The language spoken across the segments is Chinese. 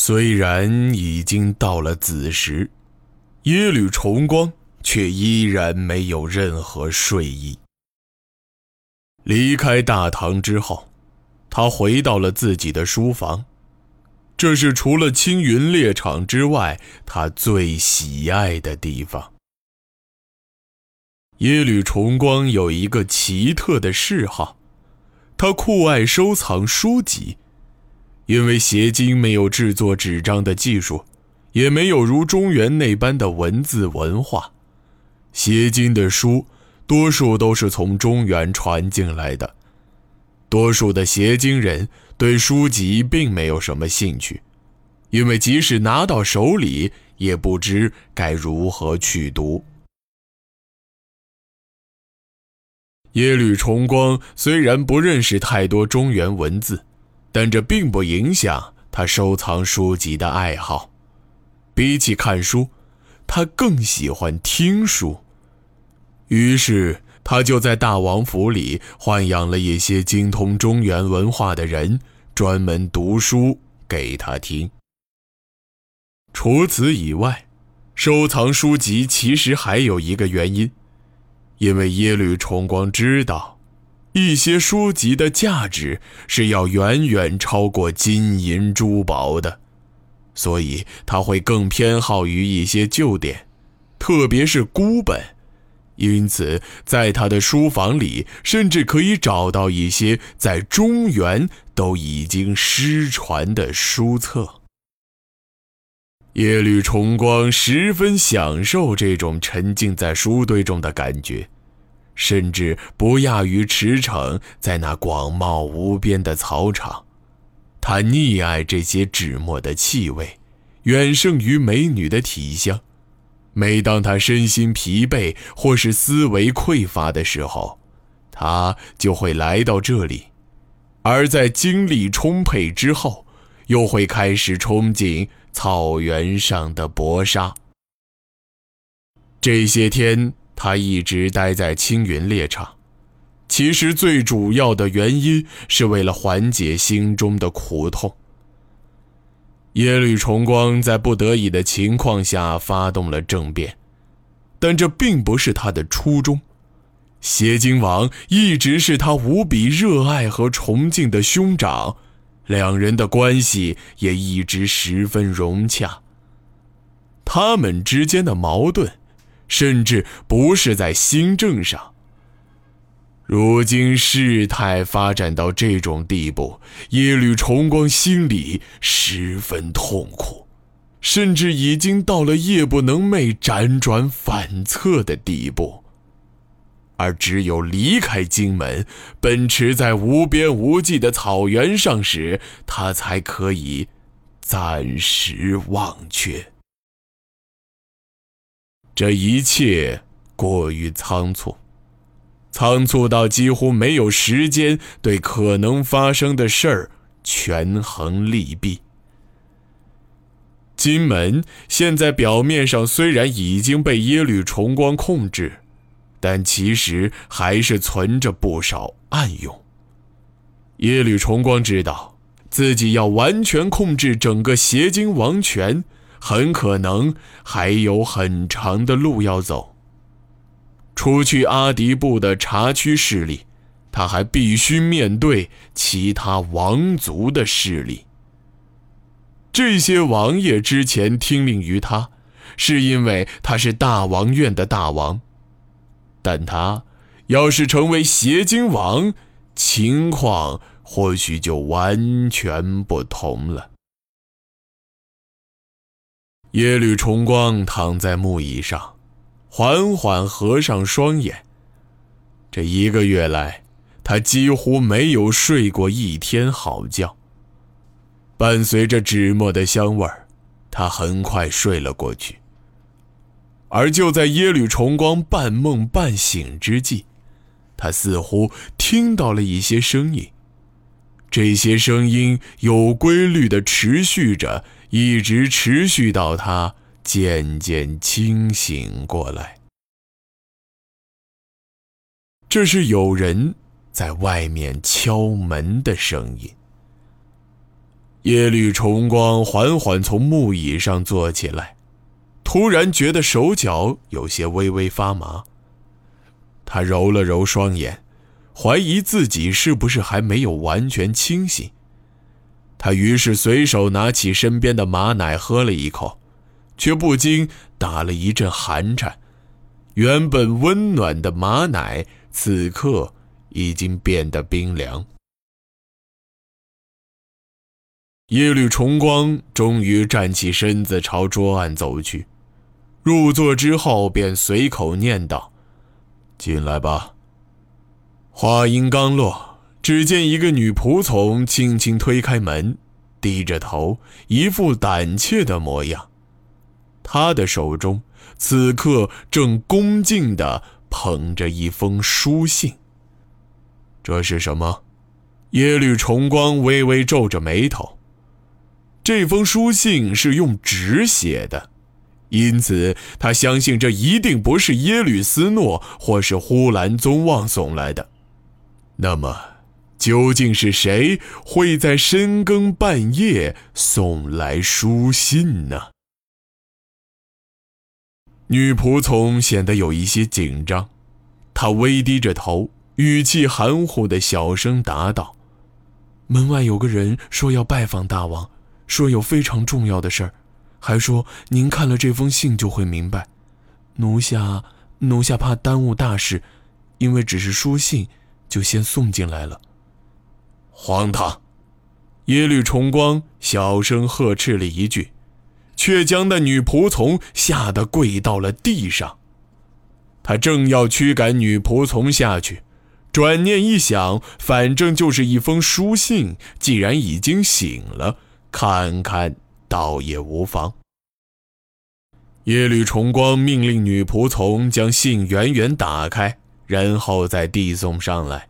虽然已经到了子时，耶律重光却依然没有任何睡意。离开大堂之后，他回到了自己的书房，这是除了青云猎场之外他最喜爱的地方。耶律重光有一个奇特的嗜好，他酷爱收藏书籍。因为邪经没有制作纸张的技术，也没有如中原那般的文字文化，邪经的书多数都是从中原传进来的。多数的邪经人对书籍并没有什么兴趣，因为即使拿到手里，也不知该如何去读。耶律重光虽然不认识太多中原文字。但这并不影响他收藏书籍的爱好。比起看书，他更喜欢听书。于是，他就在大王府里豢养了一些精通中原文化的人，专门读书给他听。除此以外，收藏书籍其实还有一个原因，因为耶律重光知道。一些书籍的价值是要远远超过金银珠宝的，所以他会更偏好于一些旧典，特别是孤本。因此，在他的书房里，甚至可以找到一些在中原都已经失传的书册。耶律重光十分享受这种沉浸在书堆中的感觉。甚至不亚于驰骋在那广袤无边的草场，他溺爱这些纸墨的气味，远胜于美女的体香。每当他身心疲惫或是思维匮乏的时候，他就会来到这里；而在精力充沛之后，又会开始憧憬草原上的搏杀。这些天。他一直待在青云猎场，其实最主要的原因是为了缓解心中的苦痛。耶律重光在不得已的情况下发动了政变，但这并不是他的初衷。邪精王一直是他无比热爱和崇敬的兄长，两人的关系也一直十分融洽。他们之间的矛盾。甚至不是在新政上。如今事态发展到这种地步，耶律重光心里十分痛苦，甚至已经到了夜不能寐、辗转反侧的地步。而只有离开荆门，奔驰在无边无际的草原上时，他才可以暂时忘却。这一切过于仓促，仓促到几乎没有时间对可能发生的事儿权衡利弊。金门现在表面上虽然已经被耶律重光控制，但其实还是存着不少暗涌。耶律重光知道自己要完全控制整个邪经王权。很可能还有很长的路要走。除去阿迪布的察区势力，他还必须面对其他王族的势力。这些王爷之前听命于他，是因为他是大王院的大王，但他要是成为邪精王，情况或许就完全不同了。耶律重光躺在木椅上，缓缓合上双眼。这一个月来，他几乎没有睡过一天好觉。伴随着纸墨的香味儿，他很快睡了过去。而就在耶律重光半梦半醒之际，他似乎听到了一些声音。这些声音有规律地持续着。一直持续到他渐渐清醒过来。这是有人在外面敲门的声音。耶律重光缓缓从木椅上坐起来，突然觉得手脚有些微微发麻。他揉了揉双眼，怀疑自己是不是还没有完全清醒。他于是随手拿起身边的马奶喝了一口，却不禁打了一阵寒颤。原本温暖的马奶，此刻已经变得冰凉。耶律重光终于站起身子，朝桌案走去。入座之后，便随口念道：“进来吧。”话音刚落，只见一个女仆从轻轻推开门，低着头，一副胆怯的模样。她的手中此刻正恭敬地捧着一封书信。这是什么？耶律重光微微皱着眉头。这封书信是用纸写的，因此他相信这一定不是耶律斯诺或是呼兰宗望送来的。那么，究竟是谁会在深更半夜送来书信呢？女仆从显得有一些紧张，她微低着头，语气含糊的小声答道：“门外有个人说要拜访大王。”说有非常重要的事儿，还说您看了这封信就会明白。奴下，奴下怕耽误大事，因为只是书信，就先送进来了。荒唐！耶律重光小声呵斥了一句，却将那女仆从吓得跪到了地上。他正要驱赶女仆从下去，转念一想，反正就是一封书信，既然已经醒了。看看，倒也无妨。耶律重光命令女仆从将信远远打开，然后再递送上来。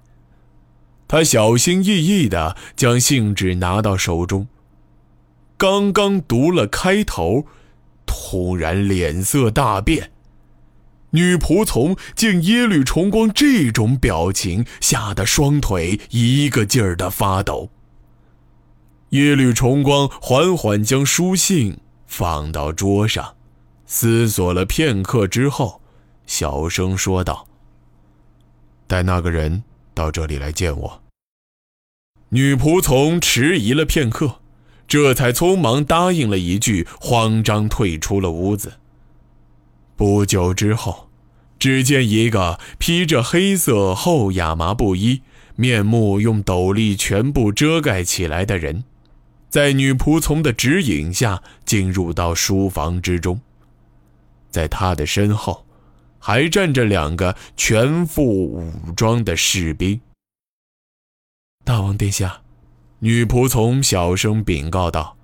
他小心翼翼地将信纸拿到手中，刚刚读了开头，突然脸色大变。女仆从见耶律重光这种表情，吓得双腿一个劲儿地发抖。耶律重光缓缓将书信放到桌上，思索了片刻之后，小声说道：“带那个人到这里来见我。”女仆从迟疑了片刻，这才匆忙答应了一句，慌张退出了屋子。不久之后，只见一个披着黑色厚亚麻布衣、面目用斗笠全部遮盖起来的人。在女仆从的指引下，进入到书房之中。在他的身后，还站着两个全副武装的士兵。大王殿下，女仆从小声禀告道：“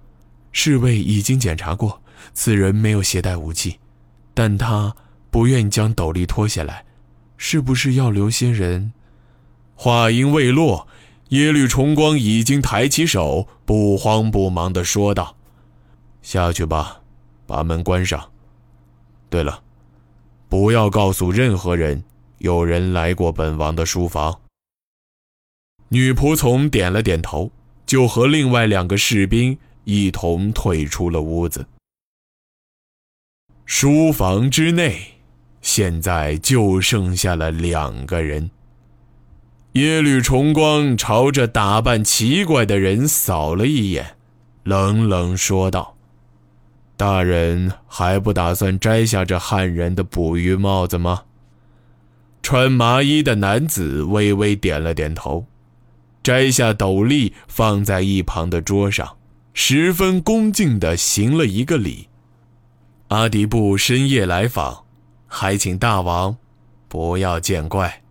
侍卫已经检查过，此人没有携带武器，但他不愿将斗笠脱下来，是不是要留些人？”话音未落。耶律重光已经抬起手，不慌不忙地说道：“下去吧，把门关上。对了，不要告诉任何人有人来过本王的书房。”女仆从点了点头，就和另外两个士兵一同退出了屋子。书房之内，现在就剩下了两个人。耶律重光朝着打扮奇怪的人扫了一眼，冷冷说道：“大人还不打算摘下这汉人的捕鱼帽子吗？”穿麻衣的男子微微点了点头，摘下斗笠放在一旁的桌上，十分恭敬地行了一个礼：“阿迪布深夜来访，还请大王不要见怪。”